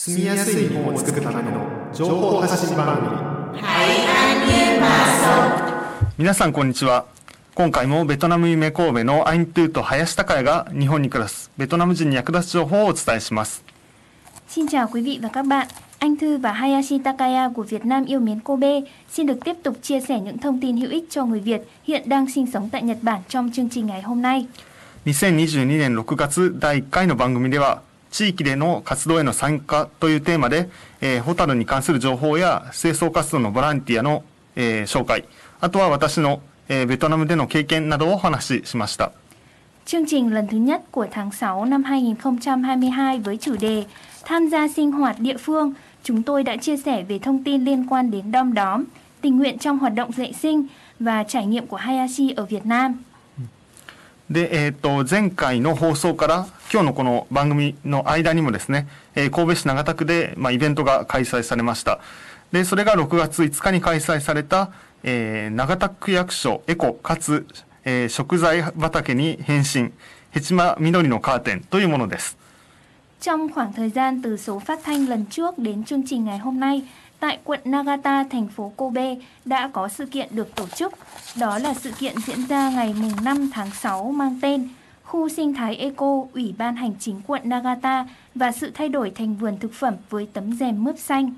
住みやすい日本を作るための情報発信番組皆さんこんにちは今回もベトナム夢神戸のアイントゥーと林孝也が日本に暮らすベトナム人に役立つ情報をお伝えします Xin chào quý vị và các bạn. Anh Thư và Hayashi Takaya của Việt Nam yêu mến Kobe xin được tiếp tục chia sẻ những thông tin hữu ích cho người Việt hiện đang sinh sống tại Nhật Bản trong chương trình ngày hôm nay. 2022年6月第1回の番組では地域での活動への参加というテーマで、えーホタルに関する情報や清掃活動のボランティアの、えー紹介あとは私の、えーベトナムでの経験などをお話ししました Chương trình lần thứ nhất của tháng 6 năm 2022 với chủ đề Tham gia sinh hoạt địa phương, chúng tôi đã chia sẻ về thông tin liên quan đến đom đóm, tình nguyện trong hoạt động dạy sinh và trải nghiệm của Hayashi ở Việt Nam. で、えっー、と前回の放送から今日のこの番組の間にもですね、えー神戸市長田区で、まあ、イベントが開催されました。でそれが6月5日に開催された、えー長田区役所エコかつ、えー食材畑に変身ヘチマ緑のカーテンというものです。Trong khoảng thời gian từ số phát thanh lần trước đến chương trình ngày hôm nay, tại quận Nagata, thành phố Kobe đã có sự kiện được tổ chức. Đó là sự kiện diễn ra ngày mùng 5 tháng 6 mang tên Khu sinh thái Eco, Ủy ban Hành chính quận Nagata và sự thay đổi thành vườn thực phẩm với tấm rèm mướp xanh.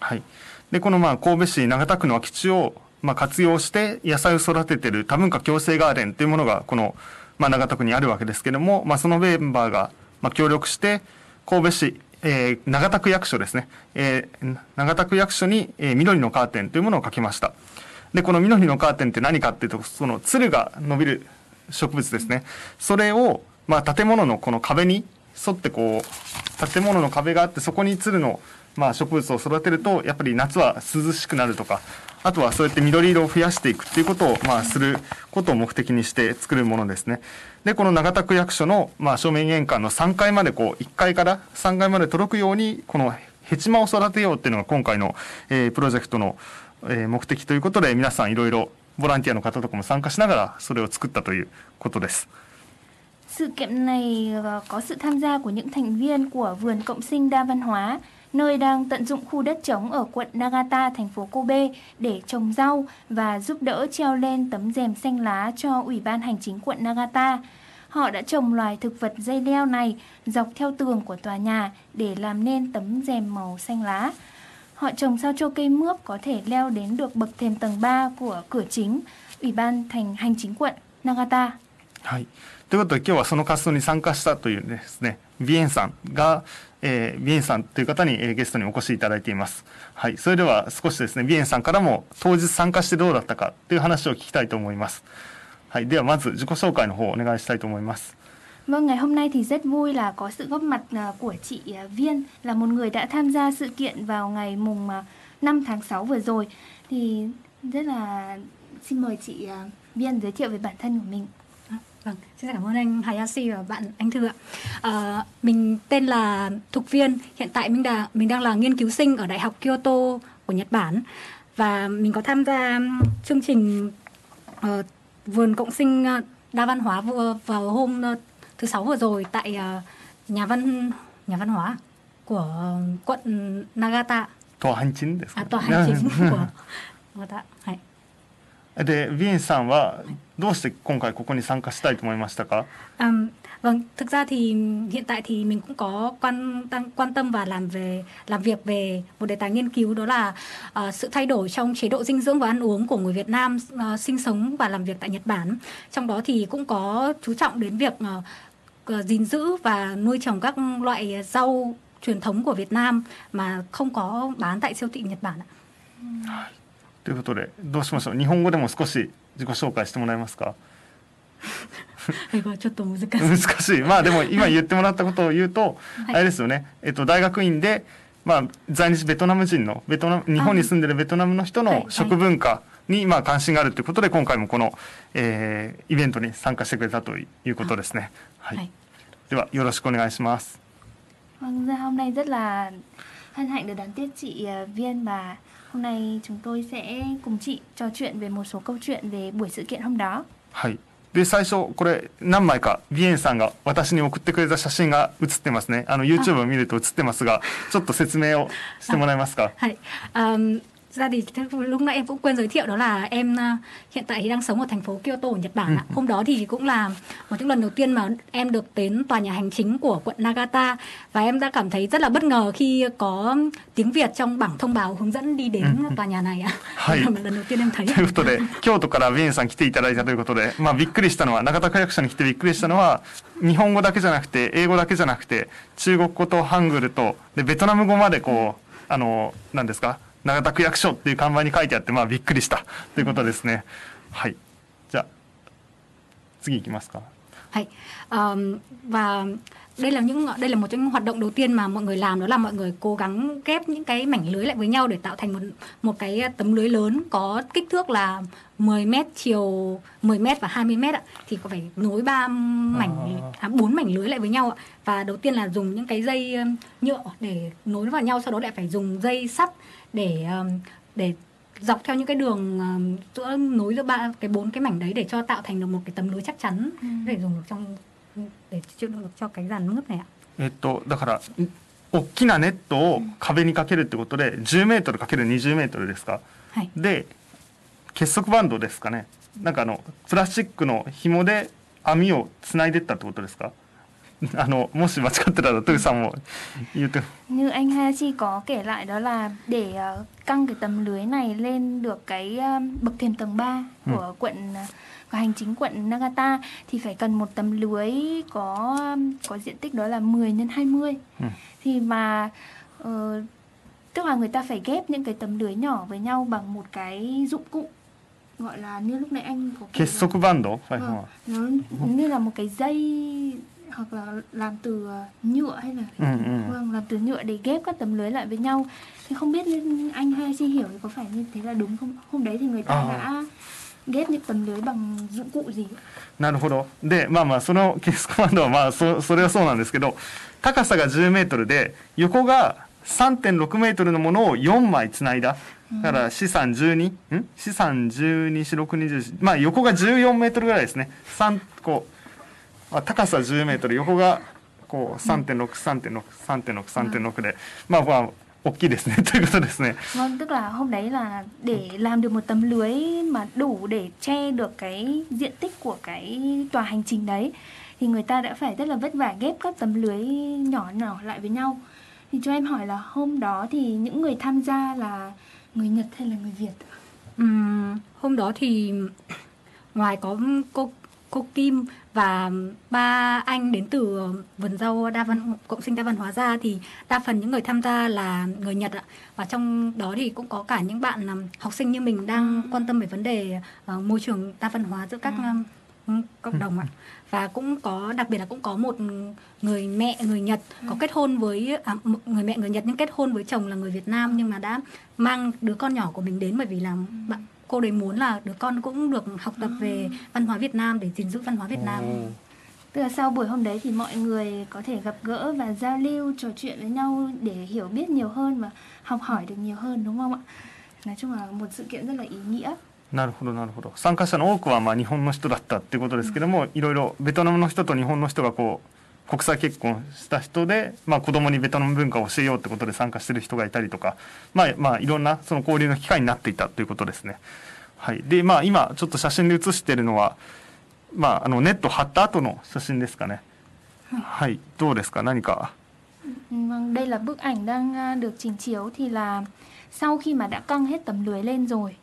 はい、でこのまあ神戸市長田区の空き地をまあ活用して野菜を育てている多文化共生ガーデンというものがこのまあ長田区にあるわけですけれども、まあ、そのメンバーがまあ協力して神戸市、 えー長田区役所ですね、えー長田区役所に、えー緑のカーテンというものをかけました。でこの緑のカーテンって何かっていうとそのつるが伸びる植物ですね。それをまあ建物のこの壁に沿ってこう建物の壁があってそこにつるのまあ植物を育てるとやっぱり夏は涼しくなるとかあとはそうやって緑色を増やしていくっていうことをまあすることを目的にして作るものですね。でこの長田区役所のまあ正面玄関の3階までこう1階から3階まで届くようにこのヘチマを育てようっていうのが今回の、えープロジェクトの、えー目的ということで皆さんいろいろボランティアの方とかも参加しながらそれを作ったということです。Sự kiện này có sự tham gia của những thành viên của vườn cộng sinh đa văn hóa, nơi đang tận dụng khu đất trống ở quận Nagata, thành phố Kobe để trồng rau và giúp đỡ treo lên tấm rèm xanh lá cho Ủy ban Hành chính quận Nagata. Họ đã trồng loài thực vật dây leo này dọc theo tường của tòa nhà để làm nên tấm rèm màu xanh lá. Họ trồng sao cho cây mướp có thể leo đến được bậc thềm tầng 3 của cửa chính Ủy ban thành hành chính quận Nagata. はい、ということで今日はその活動に参加したというですねビエンさんが、 えービエンさんという方に、えーゲストにお越しいただいています。はい、それでは少しですねビエンさんからも当日参加してどうだったかという話を聞きたいと思います。はい、ではまず自己紹介の方をお願いしたいと思います。 Vâng, ngày hôm nay thì rất vui là có sự góp mặt à, của chị à, Viên là một người đã tham gia sự kiện vào ngày mùng à, 5 tháng 6 vừa rồi. Thì rất là xin mời chị à, Viên giới thiệu về bản thân của mình. À, Vâng, xin cảm ơn anh Hayashi và bạn anh Thư ạ. À, mình tên là Thục Viên, hiện tại mình đã mình đang là nghiên cứu sinh ở Đại học Kyoto của Nhật Bản và mình có tham gia um, chương trình ờ, vườn cộng sinh ờ, đa văn hóa vừa vào hôm ờ, thứ sáu vừa rồi tại ờ, nhà văn nhà văn hóa của ờ, quận Nagata, とはんちんですか à, tòa hành chính của Nagata. はい。でビエンさんは どうして今回ここに参加したいと思いましたか À, vâng, thực ra thì hiện tại thì mình cũng có quan đang quan tâm và làm về làm việc về một đề tài nghiên cứu đó là ờ, sự thay đổi trong chế độ dinh dưỡng và ăn uống của người Việt Nam ờ, sinh sống và làm việc tại Nhật Bản. Trong đó thì cũng có chú trọng đến việc ờ, ờ, gìn giữ và nuôi trồng các loại rau truyền thống của Việt Nam mà không có bán tại siêu thị Nhật Bản ạ. ということでどうしましょう？日本語でも少し自己紹介してもらえますか？ちょっと難しい。難しいまあでも今言ってもらったことを言うと、はい。あれですよね、えっと、大学院で、まあ、在日ベトナム人のベトナム日本に住んでるベトナムの人の食文化にまあ関心があるということで今回もこの、えーイベントに参加してくれたということですね。はい、はい。ではよろしくお願いします。Hôm nay rất là hân hạnh được đón tiếp chị Viên và hôm nay chúng tôi sẽ cùng chị trò chuyện về một số câu chuyện về buổi sự kiện hôm đó. はいで最初これ何枚かビエンさんが私に送ってくれた写真が写ってますねあの YouTube を見ると写ってますがちょっと説明をしてもらえますか Hay. Um, ra thì lúc nãy em cũng quên giới thiệu đó là em uh, hiện tại thì đang sống ở thành phố Kyoto ở Nhật Bản ạ. Hôm đó thì cũng là một những lần đầu tiên mà em được đến tòa nhà hành chính của quận Nagata và em đã cảm thấy rất là bất ngờ khi có tiếng Việt trong bảng thông báo hướng dẫn đi đến tòa nhà này ạ. Hay. Đó là lần đầu tiên em thấy. ということで京都からビエンさん来ていただいたということで、まあ、びっくりしたのは中田区役所に来てびっくりしたのは日本語だけじゃなくて英語だけじゃなくて中国語とハングルとでベトナム語までこうあの何ですか 永田区役所っていう看板に書いてあってまあびっくりしたということですね。はいじゃあ次行きますか。はい Um, và đây là những đây là một trong những hoạt động đầu tiên mà mọi người làm đó là mọi người cố gắng ghép những cái mảnh lưới lại với nhau để tạo thành một một cái tấm lưới lớn có kích thước là 10 mét chiều 10 mét và 20 mét ạ. Thì có phải nối ba mảnh à, bốn mảnh lưới lại với nhau ạ. Và đầu tiên là dùng những cái dây nhựa để nối vào nhau sau đó lại phải dùng dây sắt để để dọc theo những cái đường giữa nối giữa ba cái bốn cái mảnh đấy để cho tạo thành được một cái tấm lưới chắc chắn để dùng được trong cho cái dàn nước này ạ. えっとだからん大きなネットを壁にかけるってことで10メートルかける20メートルですか。はい。で結束バンドですかねなんかあのプラスチックの紐で網をつないでったってことですかあのもし間違ってたらトゥーさんも言って Như anh Hayashi có kể lại đó là để căng cái tấm lưới này lên được cái bậc thềm tầng 3 Ừ. của quận hành chính quận Nagata thì phải cần một tấm lưới có có diện tích đó là 10 x 20. Ừ. Thì mà uh, tức là người ta phải ghép những cái tấm lưới nhỏ với nhau bằng một cái dụng cụ gọi là như lúc nãy anh có kết xúc bando phải vâng, không nó như là một cái dây hoặc là làm từ ờ, nhựa hay là ừ, ừ, vâng làm từ nhựa để ghép các tấm lưới lại với nhau thì không biết anh hay chị hiểu thì có phải như thế là đúng không hôm đấy thì người ta à. đã ghép những tấm lưới bằng dụng cụ gì ạ? なるほど。でまあまあその結束バンドはまあそそれはそうなんですけど高さが10メートルで横が3.6メートルのものを4枚つないだ。だから資産12ん？資産12四六20まあ横が14メートルぐらいですね。3こう、まあ、高さ10メートル横がこう3.63.6.3.6.3.6で。まあまあ大きいですねということですね vâng tức là hôm đấy là để làm được một tấm lưới mà đủ để che được cái diện tích của cái tòa hành trình đấy thì người ta đã phải rất là vất vả ghép các tấm lưới nhỏ nhỏ lại với nhau thì cho em hỏi là hôm đó thì những người tham gia là người Nhật hay là người Việt ạ? Ừm, hôm đó thì ngoài có cô cô Kim và ba anh đến từ vườn rau đa văn cộng sinh đa văn hóa ra thì đa phần những người tham gia là người Nhật ạ. Và trong đó thì cũng có cả những bạn um, học sinh như mình đang quan tâm về vấn đề uh, môi trường đa văn hóa giữa các um, cộng đồng ạ. Và cũng có đặc biệt là cũng có một người mẹ người Nhật có kết hôn với à, một người mẹ người Nhật nhưng kết hôn với chồng là người Việt Nam nhưng mà đã mang đứa con nhỏ của mình đến bởi vì là bạn cô đấy muốn là đứa con cũng được học tập về văn hóa Việt Nam để gìn giữ văn hóa Việt Nam. Ồ. Tức là sau buổi hôm đấy thì mọi người có thể gặp gỡ và giao lưu, trò chuyện với nhau để hiểu biết nhiều hơn và học hỏi được nhiều hơn đúng không ạ? Nói chung là một sự kiện rất là ý nghĩa. なるほどなるほど参加者の多くはまあ日本の人だったっていうことですけども、いろいろベトナムの人と日本の人がこう 国際結婚した人で、まあ、子供にベトナム文化を教えようってことで参加してる人がいたりとか、まあ、まあいろんなその交流の機会になっていたということですね。はい、でまあ今ちょっと写真で写してるのは、まあ、あのネット貼った後の写真ですかね。はい、どうですか？何か？đây là bức ảnh đang à, được trình chiếu thì là sau khi mà đã căng hết tấm lưới lên rồi.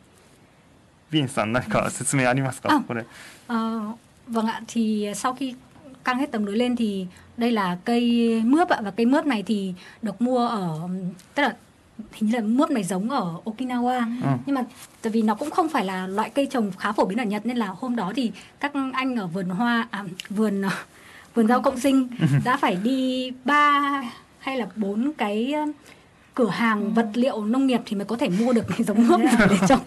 ビンさん何か説明ありますか、あこれ。Ờ, vâng ạ, thì sau khi căng hết tấm lưới lên thì đây là cây mướp ạ. Và cây mướp này thì được mua ở tức là hình như là mướp này giống ở Okinawa. Ừ. nhưng mà tại vì nó cũng không phải là loại cây trồng khá phổ biến ở Nhật nên là hôm đó thì các anh ở vườn hoa à, vườn vườn rau cộng sinh đã phải đi ba hay là bốn cái ờ, cửa hàng vật liệu nông nghiệp thì mới có thể mua được cái giống mướp này để trồng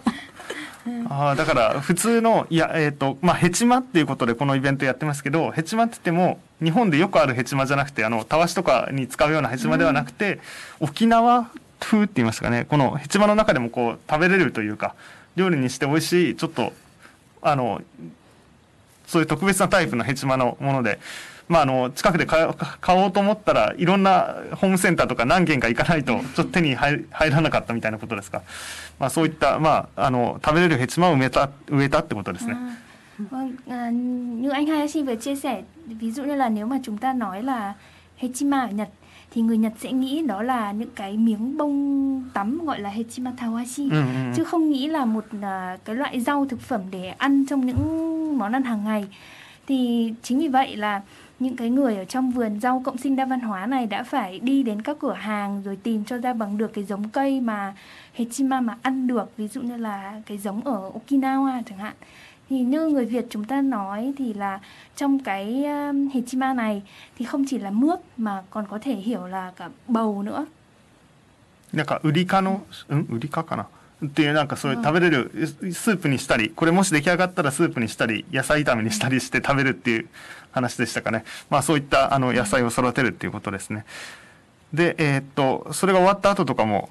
ああだから普通のいやえっ、とまあヘチマっていうことでこのイベントやってますけどヘチマって言っても日本でよくあるヘチマじゃなくてあのたわしとかに使うようなヘチマではなくて、沖縄風って言いますかね。このヘチマの中でもこう食べれるというか料理にして美味しいちょっとあのそういう特別なタイプのヘチマのもので、まあ、あの近くで買買おうと思ったらいろんなホームセンターとか何軒か行かないとちょっと手に入入らなかったみたいなことですか、まあ、そういった、まあ、あの食べれるヘチマを植えた植えたってことですね。Vâng, à, như anh Hayashi vừa chia sẻ, ví dụ như là nếu mà chúng ta nói là Hechima ở Nhật thì người Nhật sẽ nghĩ đó là những cái miếng bông tắm gọi là Hechima Tawashi ừ, ừ. chứ không nghĩ là một uh, cái loại rau thực phẩm để ăn trong những món ăn hàng ngày. Thì chính vì vậy là những cái người ở trong vườn rau cộng sinh đa văn hóa này đã phải đi đến các cửa hàng rồi tìm cho ra bằng được cái giống cây mà Hechima mà ăn được ví dụ như là cái giống ở Okinawa chẳng hạn thì như người Việt chúng ta nói thì là trong cái um, hechima này thì không chỉ là mướp mà còn có thể hiểu là cả bầu nữa. なんかウリ科の、うん、ウリ科かなっていうなんかそういう食べれるスープにしたりこれもし出来上がったらスープにしたり野菜炒めにしたりして食べるっていう 話でしたかねまあそういったあの野菜を育てるっていうことですねでえー、っとそれが終わった後とかも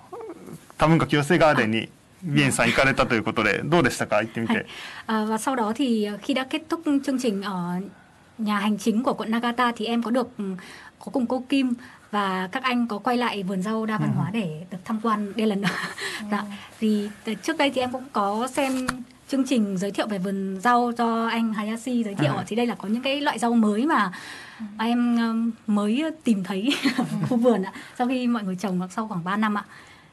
多文化共生ガーデンに Viên Sài 行かれたということでどうでしたか行ってみて。À, và sau đó thì khi đã kết thúc chương trình ở nhà hành chính của quận Nagata thì em có được có cùng cô Kim và các anh có quay lại vườn rau đa văn hóa ừ. để được tham quan đây lần nữa. Dạ. Thì trước đây thì em cũng có xem chương trình giới thiệu về vườn rau do anh Hayashi giới thiệu à. thì đây là có những cái loại rau mới mà em mới tìm thấy ở khu vườn ạ sau khi mọi người trồng sau khoảng 3 năm ạ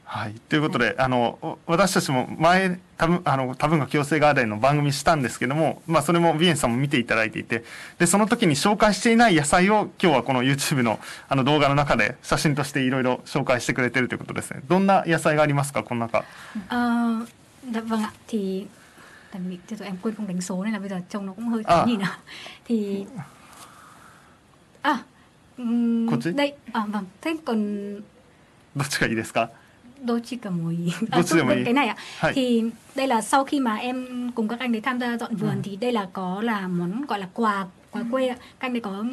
はい、ということで、あの私たちも前多分あの多分が共生ガーデンの番組したんですけども、まあ、それもビエンさんも見ていただいていてでその時に紹介していない野菜を今日はこの YouTube のあの動画の中で写真としていろいろ紹介してくれてるということですねどんな野菜がありますかこの中あ dạ vâng ạ thì tại vì cho tụi em quên không đánh số nên là bây giờ trông nó cũng hơi khó nhìn ạ thì à um, đây à vâng thế còn どっちがいいですか đôi chỉ cả mùi à, cái này ạ Hay. thì đây là sau khi mà em cùng các anh đấy tham gia dọn vườn ừ. thì đây là có là món gọi là quà quà quê ạ các anh đấy có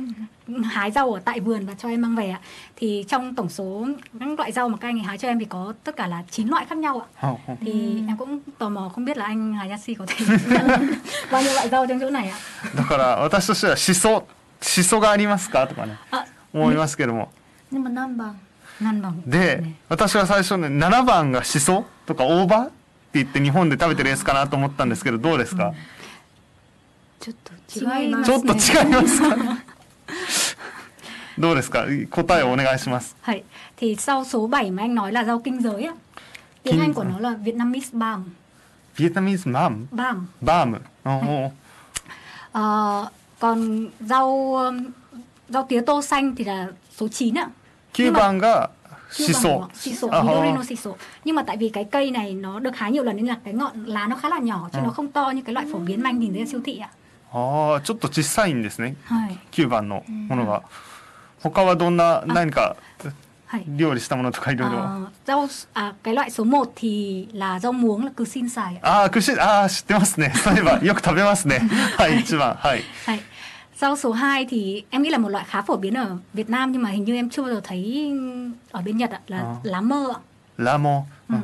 hái rau ở tại vườn và cho em mang về ạ thì trong tổng số các loại rau mà các anh ấy hái cho em thì có tất cả là 9 loại khác nhau ạ oh, oh. thì ừ. em cũng tò mò không biết là anh Hayashi có thể bao nhiêu loại rau trong chỗ này ạ だから私としてはしそしそがありますかとかね思いますけどもでも何番で、ね、私は最初ね7番がしそとか大葉って言って日本で食べてるやつかなと思ったんですけどどうですか、うん、 ちょっと違います、ね、ちょっと違いますかどうですか答えをお願いします。はい。Thì sau số 7 mà anh nói là rau kinh giới á. Tiếng Anh của nó là Vietnamese balm. Vietnamese balm. Balm. Balm. Oh. Ờ, còn rau rau tía tô xanh thì là số 9 ạ. 9番がシソ。シソ、緑のシソ. Nhưng mà tại vì cái cây này nó được hái nhiều lần nên là cái ngọn lá nó khá là nhỏ chứ nó không to như cái loại phổ biến mà anh nhìn thấy ở siêu thị ạ. ああ、ちょっと小さいんですね。はい。9番のものが。他はどんな何か料理したものとかいろいろ。rau à cái loại số 1 thì là rau muống là cừ xin xài. ああ、クシああ知ってますね。そういえばよく食べますね。はい、一番はい。はい。Rau số 2 thì em nghĩ là một loại khá phổ biến ở Việt Nam nhưng mà hình như em chưa bao giờ thấy ở bên Nhật ạ, là à. lá mơ ạ. Lá mơ. Ừ.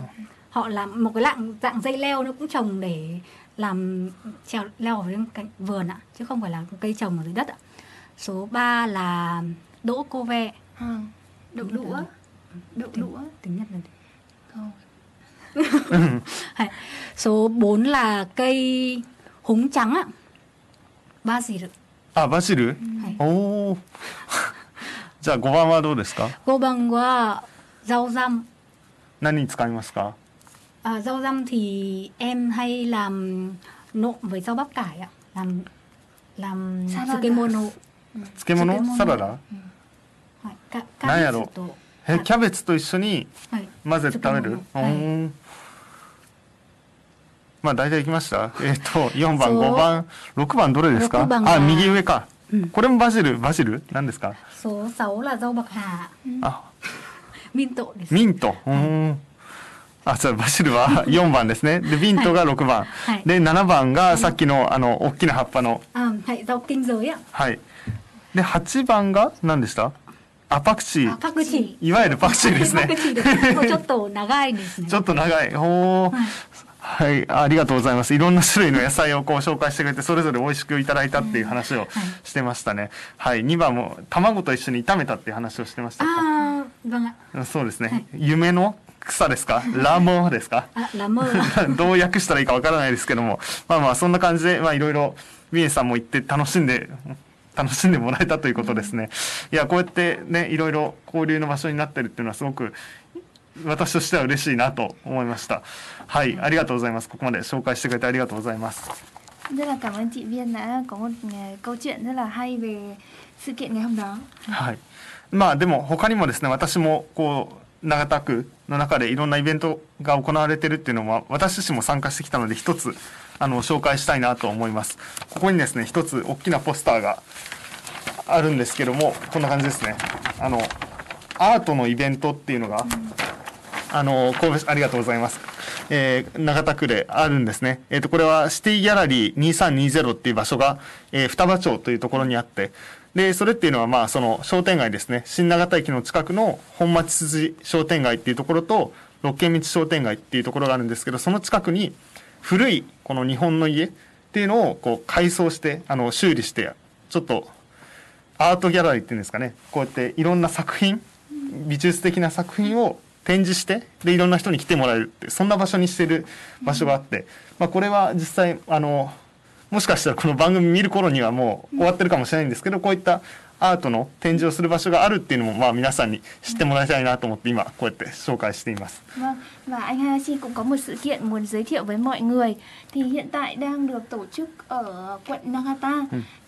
Họ làm một cái dạng dạng dây leo nó cũng trồng để làm trèo leo ở bên cạnh vườn ạ, chứ không phải là cây trồng ở dưới đất ạ. Số 3 là đỗ cô ve. À, đậu đũa. Đậu đũa. Tiếng Nhật là không. Số 4 là cây húng trắng ạ. Ba gì được? あバジル、はい、おおじゃあ5番はどうですか5番はザオザム何に使いますか À, rau răm thì em hay làm nộm với rau bắp cải ạ. Làm làm tsukemono tsukemono サラダ、はい、か何やろえキャベツと一緒に混ぜて食べる、はい、まあ大体いきました。えっ、ー、と4番、5番、6番どれですか？あ、右上か。これもバジル、バジル何ですか？số 6 là rau bạc hà. あ、ミントです。ミント。うん。あ、そうバジルは 4番ですね。でミントが6番。はい、で7番がさっきのあの大きな葉っぱの。あ、はい、rau kinh giới はい。で8番が何でした？あ、パクチー。パクチー。いわゆるパクチーですね。ちょっと長いですね。ちょっと長い。おお。ははい、ありがとうございます。いろんな種類の野菜をこう紹介してくれて、それぞれ美味しくいただいたっていう話をしてましたね。はい、2番も卵と一緒に炒めたっていう話をしてましたか。Vâng ạ. そうですね。夢の草ですか？ラモですか？À, là mơ. どう訳したらいいかわからないですけども、まあまあそんな感じで、まあいろいろ、ビエンさんも行って楽しんで、楽しんでもらえたということですね。いや、こうやってね、いろいろ交流の場所になってるっていうのはすごく、私としては嬉しいなと思いました。はい、ありがとうございます。ここまで紹介してくれてありがとうございます。Rất là cảm ơn chị Viên đã có một câu chuyện rất là hay về sự kiện ngày hôm đó. はい。まあでも他にもですね、私もこう、長田区の中でいろんなイベントが行われてるっていうのは、私自身も参加してきたので、一つ、あの、紹介したいなと思います。ここにですね、一つ大きなポスターがあるんですけども、こんな感じですね。あの、アートのイベントっていうのが、あの、神戸市、ありがとうございます。えー、長田区であるんですね。えっ、と、これはシティギャラリー2320っていう場所が、えー双葉町というところにあって、で、それっていうのは、まあ、その商店街ですね。新長田駅の近くの本町筋商店街っていうところと、六軒道商店街っていうところがあるんですけど、その近くに古いこの日本の家っていうのをこう改装して、あの、修理して、ちょっとアートギャラリーっていうんですかねこうやっていろんな作品美術的な作品を展示してでいろんな人に来てもらえるってそんな場所にしてる場所があって、まあ、これは実際あのもしかしたらこの番組見る頃にはもう終わってるかもしれないんですけどこういったアートの展示をする場所があるっていうのもまあ皆さんに知ってもらいたいなと思って今こうやって紹介しています。 Vâng, và anh Hayashi cũng có một sự kiện muốn giới thiệu với mọi người. Thì hiện tại đang được tổ chức ở quận Nagata.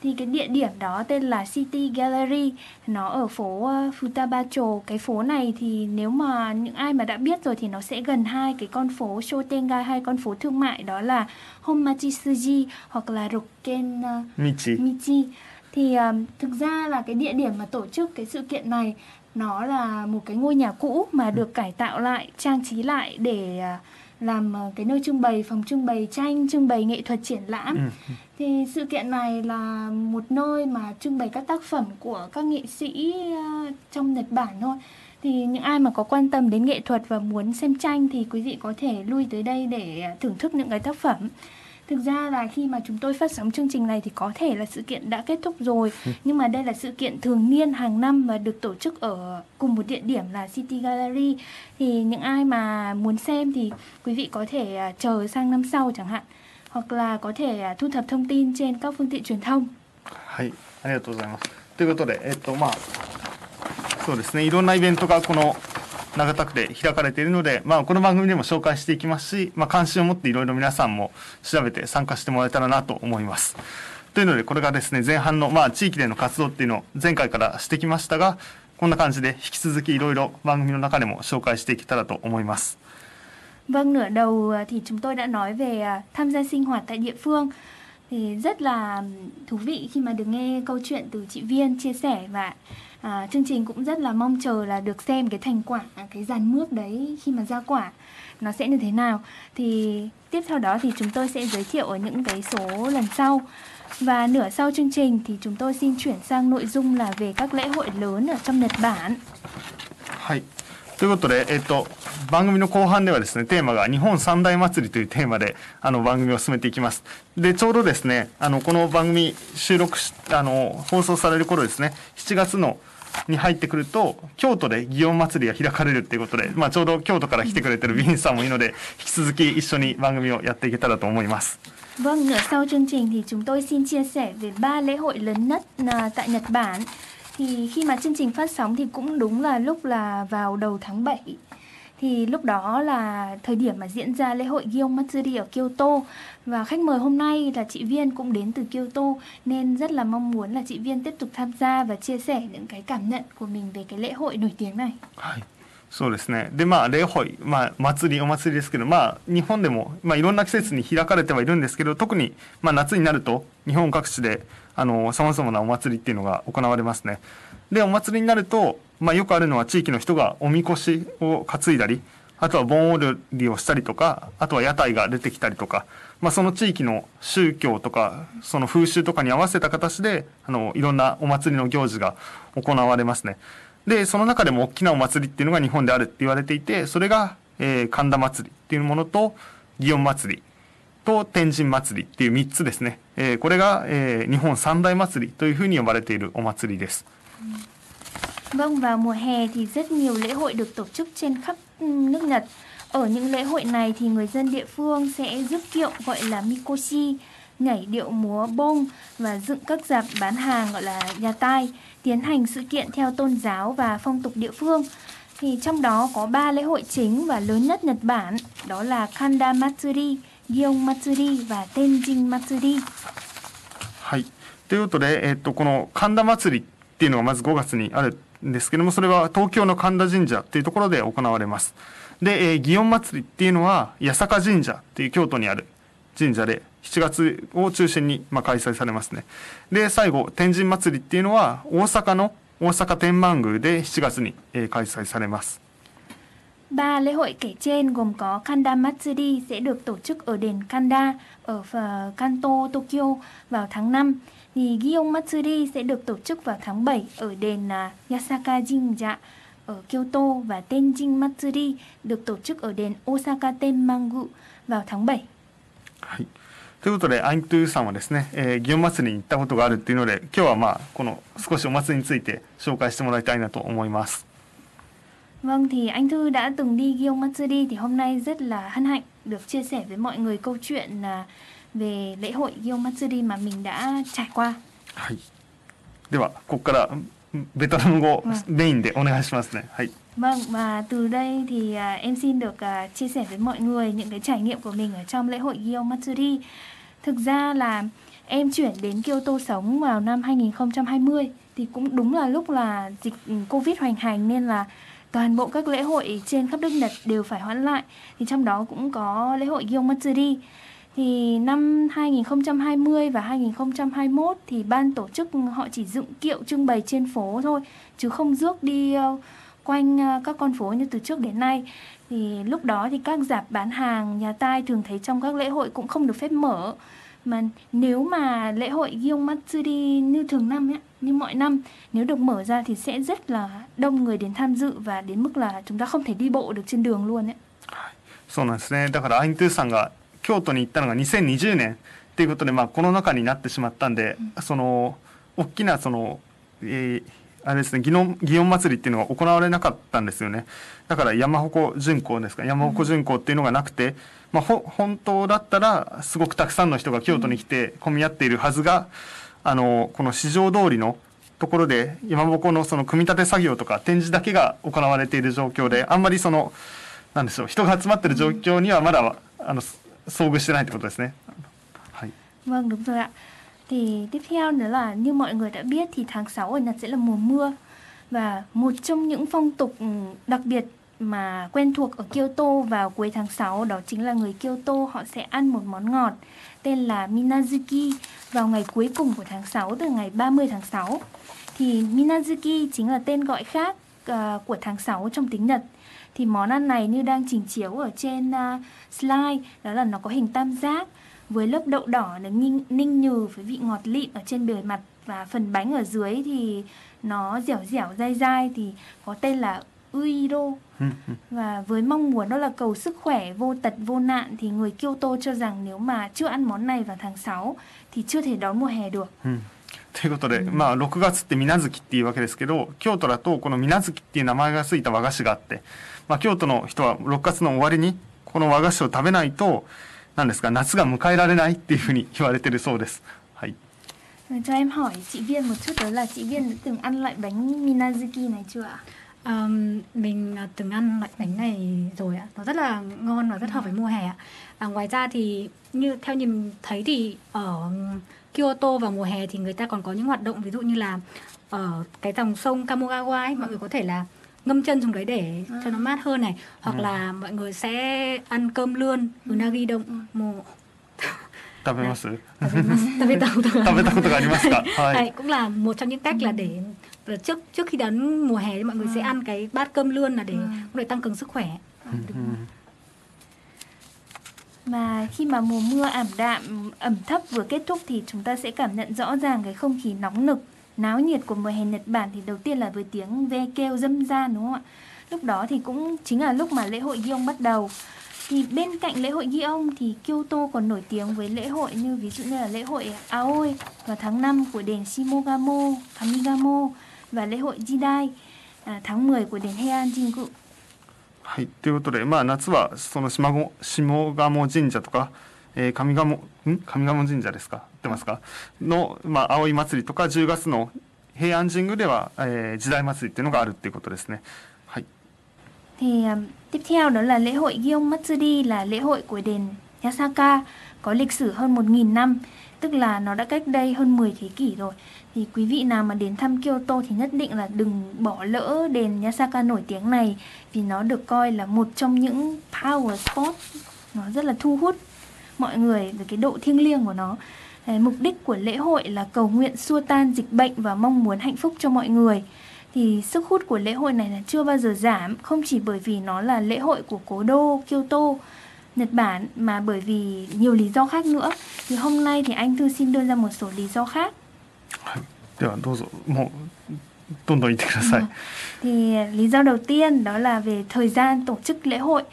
Thì cái địa điểm đó tên là City Gallery. Nó ở phố uh, Futabacho. Cái phố này thì nếu mà những ai mà đã biết rồi thì nó sẽ gần hai cái con phố Shotengai, hai con phố thương mại đó là Homachisuji hoặc là Rokken uh, 道 Michi thì um, thực ra là cái địa điểm mà tổ chức cái sự kiện này nó là một cái ngôi nhà cũ mà được cải tạo lại trang trí lại để à, làm à, cái nơi trưng bày phòng trưng bày tranh trưng bày nghệ thuật triển lãm. Ừ. thì sự kiện này là một nơi mà trưng bày các tác phẩm của các nghệ sĩ trong Nhật Bản thôi. Thì những ai mà có quan tâm đến nghệ thuật và muốn xem tranh thì quý vị có thể lui tới đây để thưởng thức những cái tác phẩm Thực ra là khi mà chúng tôi phát sóng chương trình này thì có thể là sự kiện đã kết thúc rồi Nhưng mà đây là sự kiện thường niên hàng năm và được tổ chức ở cùng một địa điểm là City Gallery Thì những ai mà muốn xem thì quý vị có thể à, chờ sang năm sau chẳng hạn Hoặc là có thể à, thu thập thông tin trên các phương tiện truyền thông はい、ありがとうございます。ということで、えっと、まあ、そうですね、いろんなイベントがこの 長田区で開かれているので、まあ、この番組でも紹介していきますし、まあ、関心を持っていろいろ皆さんも調べて参加してもらえたらなと思います。というので、これがですね、前半の、まあ、地域での活動っていうのを前回からしてきましたが、こんな感じで引き続きいろいろ番組の中でも紹介していけたらと思います。Vâng, nửa đầu thì chúng tôi đã nói về tham gia sinh hoạt tại địa phương thì rất là thú vị khi mà được nghe câu chuyện từ chị Viên chia sẻ và à, chương trình cũng rất là mong chờ là được xem cái thành quả cái dàn mướp đấy khi mà ra quả nó sẽ như thế nào thì tiếp theo đó thì chúng tôi sẽ giới thiệu ở những cái số lần sau và nửa sau chương trình thì chúng tôi xin chuyển sang nội dung là về các lễ hội lớn ở trong Nhật Bản はい。ということで、えっと、番組の後半ではですね、テーマが日本三大祭りというテーマで、あの、番組を進めていきます。で、ちょうどですね、あの、この番組収録し、あの、放送される頃ですね、7月の、 に入ってくると、京都で祇園祭りが開かれるっていうことで、まあ、ちょうど京都から来てくれてるビンさんもいるので、引き続き一緒に番組をやっていけたらと思います。Vâng, nửa sau chương trình thì chúng tôi xin chia sẻ về ba lễ hội lớn nhất tại Nhật Bản. Thì khi mà chương trình phát sóng thì cũng đúng là lúc là vào đầu tháng 7. Thì lúc đó là thời điểm mà diễn ra lễ hội Gion Matsuri ở Kyoto Và khách mời hôm nay là chị Viên cũng đến từ Kyoto Nên rất là mong muốn là chị Viên tiếp tục tham gia và chia sẻ những cái cảm nhận của mình về cái lễ hội nổi tiếng này はい。そうですね。で、まあ、礼拝、まあ、祭り、お祭りですけど、まあ、日本でも、まあ、いろんな季節に開かれてはいるんですけど、特に、まあ、夏になると、日本各地で、あの、様々なお祭りっていうのが行われますね。 で、お祭りになると、まあ、よくあるのは地域の人がおみこしを担いだり、あとは盆踊りをしたりとか、あとは屋台が出てきたりとか、まあ、その地域の宗教とか、その風習とかに合わせた形で、あの、いろんなお祭りの行事が行われますね。で、その中でも大きなお祭りっていうのが日本であるって言われていて、それが、えー神田祭りっていうものと、祇園祭りと天神祭りっていう3つですね、えー、これが、えー、日本三大祭りというふうに呼ばれているお祭りです。Vâng, vào mùa hè thì rất nhiều lễ hội được tổ chức trên khắp nước Nhật. Ở những lễ hội này thì người dân địa phương sẽ rước kiệu gọi là mikoshi, nhảy điệu múa bông và dựng các dạp bán hàng gọi là nhà tai, tiến hành sự kiện theo tôn giáo và phong tục địa phương. Thì trong đó có ba lễ hội chính và lớn nhất Nhật Bản, đó là Kanda Matsuri, Gion Matsuri は天神祭り。はい。ということで、えっと、この神田祭り っていうのがまず5月にあるんですけども、それは東京の神田神社っていうところで行われます。で、えー、祇園祭っていうのは八坂神社っていう京都にある神社で、7月を中心に、まあ、開催されますね。で、最後、天神祭っていうのは大阪の大阪天満宮で7月に、えー、開催されます。Ba lễ hội kể trên gồm có Kanda Matsuri sẽ được tổ chức ở đền Kanda ở Kanto, Tokyo vào tháng 5. Thì Gion Matsuri sẽ được tổ chức vào tháng 7 ở đền Yasaka Jinja ở Kyoto và Tenjin Matsuri được tổ chức ở đền Osaka Tenmangu vào tháng 7. はい。ということで、アイントゥーさんはですね、えー、祇園祭りに行ったことがあるっていうので、今日はまあ、この少しお祭りについて紹介してもらいたいなと思います。Vâng thì anh Thư đã từng đi Gyeong Matsuri thì hôm nay rất là hân hạnh được chia sẻ với mọi người câu chuyện là về lễ hội Gyeong Matsuri mà mình đã trải qua. はい。ではここからベトナム語メインでお願いしますね。はい。Vâng và từ đây thì uh, em xin được uh, chia sẻ với mọi người những cái trải nghiệm của mình ở trong lễ hội Gyeong Matsuri. Thực ra là em chuyển đến Kyoto sống vào năm 2020 thì cũng đúng là lúc là dịch Covid hoành hành nên là toàn bộ các lễ hội trên khắp nước Nhật đều phải hoãn lại thì trong đó cũng có lễ hội Gyeong Matsuri thì năm 2020 và 2021 thì ban tổ chức họ chỉ dựng kiệu trưng bày trên phố thôi chứ không rước đi uh, quanh uh, các con phố như từ trước đến nay thì lúc đó thì các dạp bán hàng nhà tai thường thấy trong các lễ hội cũng không được phép mở mà nếu mà lễ hội Gyeong Matsuri như thường năm ấy, như mọi năm nếu được mở ra thì sẽ rất là đông người đến tham dự và đến mức là chúng ta không thể đi bộ được trên đường luôn ấy. そうなんですね。だからアイントゥさんが 京都に行ったのが2020年っていうことで、まあコロナ禍になってしまったんで、うん、その大きなその、えー、あれですね、祇園祇園祭りっていうのが行われなかったんですよね。だから山鉾巡行ですか、山鉾巡行っていうのがなくて、うん、まあほ本当だったらすごくたくさんの人が京都に来て混み合っているはずが、あのこの市場通りのところで山鉾のその組み立て作業とか展示だけが行われている状況であんまりそのなんでしょう人が集まっている状況にはまだあの 遭遇してないってことですね。はい。Vâng đúng rồi ạ. Thì tiếp theo nữa là như mọi người đã biết thì tháng 6 ở Nhật sẽ là mùa mưa và một trong những phong tục đặc biệt mà quen thuộc ở Kyoto vào cuối tháng 6 đó chính là người Kyoto họ sẽ ăn một món ngọt tên là Minazuki vào ngày cuối cùng của tháng 6 từ ngày 30 tháng 6. Thì Minazuki chính là tên gọi khác uh, của tháng 6 trong tiếng Nhật. Thì món ăn này như đang trình chiếu ở trên uh, slide đó là nó có hình tam giác với lớp đậu đỏ nó ninh, ninh nhừ với vị ngọt lịm ở trên bề mặt và phần bánh ở dưới thì nó dẻo dẻo dai dai thì có tên là Uiro và với mong muốn đó là cầu sức khỏe vô tật vô nạn thì người Kyoto cho rằng nếu mà chưa ăn món này vào tháng 6 thì chưa thể đón mùa hè được. ということで、まあ、6月って水無月っていうわけですけど、京都だとこの水無月っていう名前がついた和菓子があって、 まあ、京都の人は6月の終わりにこの和菓子を食べないと、何ですか、夏が迎えられないっていうふうに言われてるそうです。はい。Cho em hỏi chị Viên một chút đó là chị Viên đã từng ăn loại bánh Minazuki này chưa ạ? Um, mình uh, từng ăn loại bánh này rồi ạ nó rất là ngon và rất hợp với mùa hè ạ à, ngoài ra thì như theo nhìn thấy thì ở Kyoto vào mùa hè thì người ta còn có những hoạt động ví dụ như là ở cái dòng sông Kamogawa ấy, mọi người có thể là ngâm chân xuống đấy để cho nó mát hơn này hoặc là mọi người sẽ ăn cơm lươn unagi đông mồ 食べます？食べたことが食べたことがありますか？はい。cũng là một trong những cách là để trước trước khi đến mùa hè thì mọi người sẽ ăn cái bát cơm lươn là để để tăng cường sức khỏe. Mà khi mà mùa mưa ảm đạm, ẩm thấp vừa kết thúc thì chúng ta sẽ cảm nhận rõ ràng cái không khí nóng nực, náo nhiệt của mùa hè Nhật Bản thì đầu tiên là với tiếng ve kêu dâm gian đúng không ạ? Lúc đó thì cũng chính là lúc mà lễ hội Gion bắt đầu thì bên cạnh lễ hội Gion thì Kyoto còn nổi tiếng với lễ hội như ví dụ như là lễ hội Aoi vào tháng 5 của đền Shimogamo, Kamigamo và lễ hội Jidai à, tháng 10 của đền Heian Jingu. はい、ということで、まあ、夏はその下鴨下鴨神社とか、 えー、上鴨ん上鴨神社ですか合ってますかの、まあ、葵祭りとか10月の平安神宮では、えー、時代祭りっていうのがあるっていうことですね。はい、 Thì um, tiếp theo đó là lễ hội Gion Matsuri là lễ hội của đền Yasaka có lịch sử hơn 1.000 năm, tức là nó đã cách đây hơn 10 thế kỷ rồi. Thì quý vị nào mà đến thăm Kyoto thì nhất định là đừng bỏ lỡ đền Yasaka nổi tiếng này vì nó được coi là một trong những power spot nó rất là thu hút mọi người về cái độ thiêng liêng của nó. Đấy, mục đích của lễ hội là cầu nguyện xua tan dịch bệnh và mong muốn hạnh phúc cho mọi người thì sức hút của lễ hội này là chưa bao giờ giảm không chỉ bởi vì nó là lễ hội của cố đô Kyoto Nhật Bản mà bởi vì nhiều lý do khác nữa thì hôm nay thì anh Thư xin đưa ra một số lý do khác ではどうぞもうどんどん言ってください。 thì lý do đầu tiên đó là về thời gian tổ chức lễ hội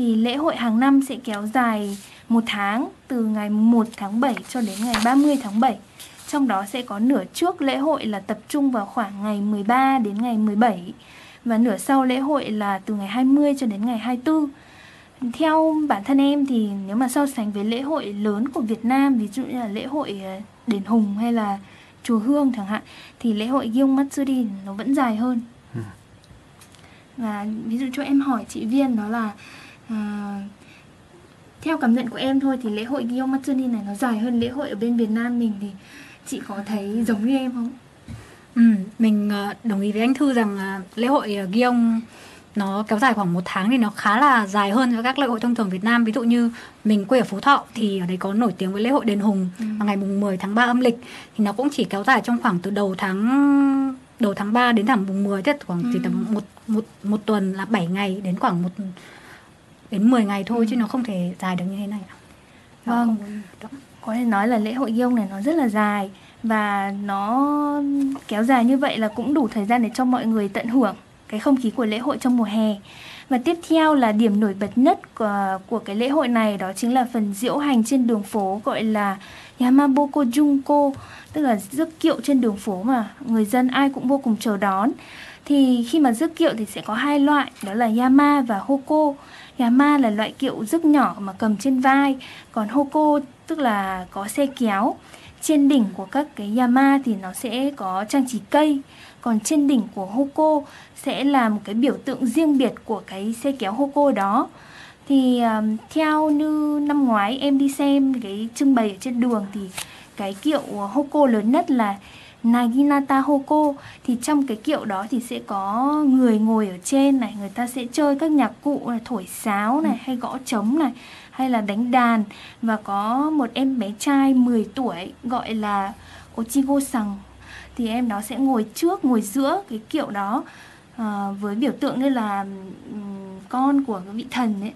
thì lễ hội hàng năm sẽ kéo dài một tháng từ ngày 1 tháng 7 cho đến ngày 30 tháng 7 trong đó sẽ có nửa trước lễ hội là tập trung vào khoảng ngày 13 đến ngày 17 và nửa sau lễ hội là từ ngày 20 cho đến ngày 24 theo bản thân em thì nếu mà so sánh với lễ hội lớn của Việt Nam ví dụ như là lễ hội ờ, đền Hùng hay là chùa Hương chẳng hạn thì lễ hội Gyeong Matsuri nó vẫn dài hơn. Và ví dụ cho em hỏi chị Viên đó là à, theo cảm nhận của em thôi thì lễ hội Gyeong Matsuri này nó dài hơn lễ hội ở bên Việt Nam mình thì chị có thấy giống như em không? Ừ, mình ờ, đồng ý với anh Thư rằng ờ, lễ hội Gyeong nó kéo dài khoảng một tháng thì nó khá là dài hơn với các lễ hội thông thường Việt Nam ví dụ như mình quê ở Phú Thọ thì ở đấy có nổi tiếng với lễ hội đền Hùng Ừ. vào ngày mùng 10 tháng 3 âm lịch thì nó cũng chỉ kéo dài trong khoảng từ đầu tháng đầu tháng 3 đến tháng mùng 10 tức khoảng chỉ Ừ. tầm một một một tuần là 7 ngày đến khoảng một đến 10 ngày thôi Ừ. chứ nó không thể dài được như thế này. Nó Vâng. không có- thể nói là lễ hội Gyeong này nó rất là dài và nó kéo dài như vậy là cũng đủ thời gian để cho mọi người tận hưởng cái không khí của lễ hội trong mùa hè. Và tiếp theo là điểm nổi bật nhất của, của cái lễ hội này đó chính là phần diễu hành trên đường phố gọi là Yamaboko Junko tức là rước kiệu trên đường phố mà người dân ai cũng vô cùng chờ đón. Thì khi mà rước kiệu thì sẽ có hai loại đó là Yama và Hoko. Yama là loại kiệu rước nhỏ mà cầm trên vai, còn Hoko tức là có xe kéo. Trên đỉnh của các cái Yama thì nó sẽ có trang trí cây, còn trên đỉnh của Hoko sẽ là một cái biểu tượng riêng biệt của cái xe kéo Hoko đó. Thì um, theo như năm ngoái em đi xem cái trưng bày ở trên đường thì cái kiệu Hoko lớn nhất là Naginata Hoko thì trong cái kiệu đó thì sẽ có người ngồi ở trên này, người ta sẽ chơi các nhạc cụ này, thổi sáo này hay gõ trống này hay là đánh đàn. Và có một em bé trai 10 tuổi gọi là Ochigo Sang thì em đó sẽ ngồi trước ngồi giữa cái kiệu đó à, với biểu tượng như là ừm, con của cái vị thần ấy.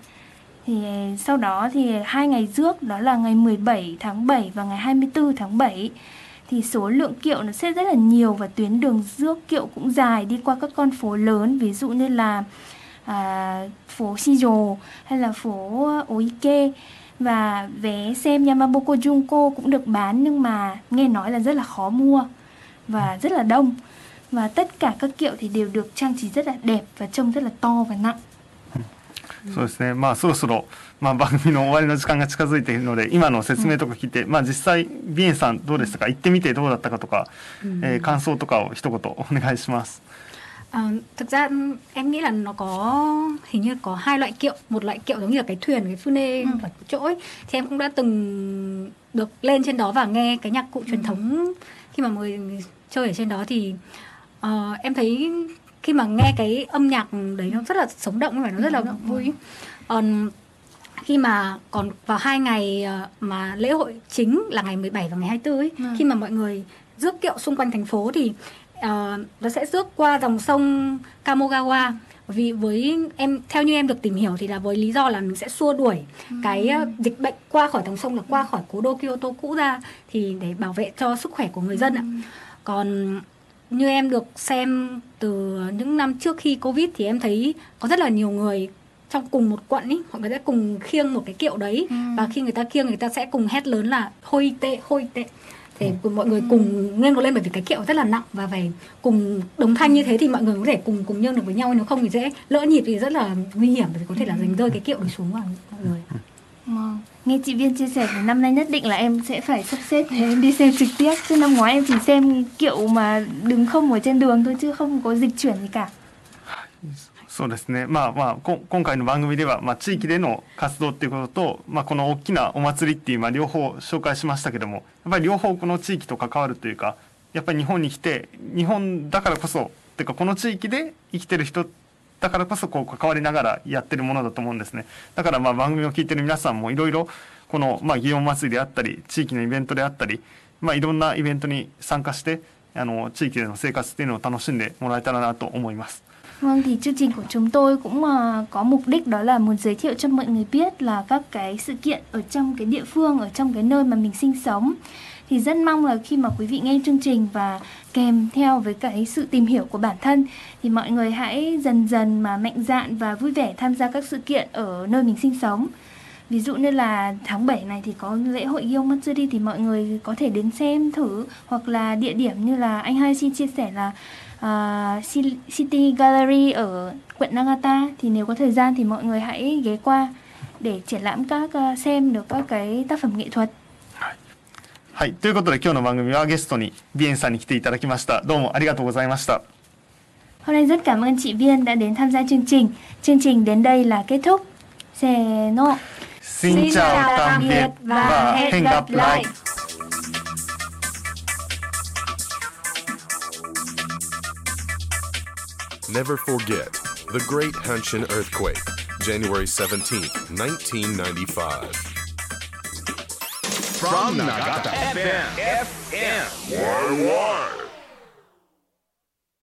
Thì sau đó thì hai ngày rước đó là ngày 17 tháng 7 và ngày 24 tháng 7 thì số lượng kiệu nó sẽ rất là nhiều và tuyến đường rước kiệu cũng dài đi qua các con phố lớn ví dụ như là à, phố Shijo hay là phố Oike. Và vé xem Yamaboko Junko cũng được bán nhưng mà nghe nói là rất là khó mua và rất là đông. Và tất cả các kiệu thì đều được trang trí rất là đẹp và trông rất là to và nặng. そうですね、まあ、そろそろ、まあ、番組の終わりの時間が近づいているので今の説明とか聞いて、まあ、実際ビエンさんどうでしたか行ってみてどうだったかとか、えー感想とかを一言お願いします。 Ờ, thực ra em nghĩ là nó có hình như có hai loại kiệu một loại kiệu giống như là cái thuyền cái phune Ừ. ở chỗ ấy thì em cũng đã từng được lên trên đó và nghe cái nhạc cụ truyền thống khi mà người chơi ở trên đó thì ờ, em thấy khi mà nghe cái âm nhạc đấy nó rất là sống động và nó rất là động, vui. Còn khi mà còn vào hai ngày ờ, mà lễ hội chính là ngày 17 và ngày 24 ấy, Ừ. khi mà mọi người rước kiệu xung quanh thành phố thì ờ, nó sẽ rước qua dòng sông Kamogawa. Vì với em theo như em được tìm hiểu thì là với lý do là mình sẽ xua đuổi cái ờ, dịch bệnh qua khỏi dòng sông là qua khỏi cố đô Kyoto cũ ra thì để bảo vệ cho sức khỏe của người dân ạ. Còn như em được xem từ những năm trước khi Covid thì em thấy có rất là nhiều người trong cùng một quận ý mọi người sẽ cùng khiêng một cái kiệu đấy. Ừ. và khi người ta khiêng người ta sẽ cùng hét lớn là hôi tệ hôi tệ. Thì ừ. mọi người cùng lên lên bởi vì cái kiệu rất là nặng và phải cùng đồng thanh như thế thì mọi người có thể cùng cùng nhơn được với nhau. Nếu không thì dễ lỡ nhịp thì rất là nguy hiểm thì có thể là giành rơi cái kiệu để xuống vào mọi người Vâng. Nghe chị Viên chia sẻ thì năm nay nhất định là em sẽ phải sắp xếp để em đi xem trực tiếp Chứ năm ngoái em chỉ xem kiệu mà đứng không ở trên đường thôi chứ không có dịch chuyển gì cả そうですね、まあまあ、こ今回の番組では、まあ、地域での活動っていうことと、まあ、この大きなお祭りっていう、まあ、両方紹介しましたけどもやっぱり両方この地域と関わるというかやっぱり日本に来て日本だからこそっていうかこの地域で生きてる人 だからこそこう関わりながらやってるものだと思うんですねだからまあ番組を聞いてる皆さんもいろいろこの、まあ、祇園祭であったり地域のイベントであったり、まあ、いろんなイベントに参加してあの地域での生活っていうのを楽しんでもらえたらなと思います。Vâng thì chương trình của chúng tôi cũng uh, có mục đích đó là muốn giới thiệu cho mọi người biết là các cái sự kiện ở trong cái địa phương ở trong cái nơi mà mình sinh sống thì rất mong là khi mà quý vị nghe chương trình và kèm theo với cái sự tìm hiểu của bản thân thì mọi người hãy dần dần mà mạnh dạn và vui vẻ tham gia các sự kiện ở nơi mình sinh sống ví dụ như là tháng 7 này thì có lễ hội Gyeong Matsuri thì mọi người có thể đến xem thử hoặc là địa điểm như là anh Hai xin chia sẻ là uh, City Gallery ở quận Nagata thì nếu có thời gian thì mọi người hãy ghé qua để triển lãm các uh, xem được các cái tác phẩm nghệ thuật. はい。ということで今日の番組はゲストにビエンさんに来ていただきました。どうもありがとうございました。Hôm nay rất cảm ơn chị Viên đã đến tham gia chương trình. Chương trình đến đây là kết thúc. Seno. Xin, Xin chào tạm biệt và hẹn gặp lại. Never forget the Great Hanshin Earthquake, January 17, 1995. from, Nagata, Nagata FM. FM. YY.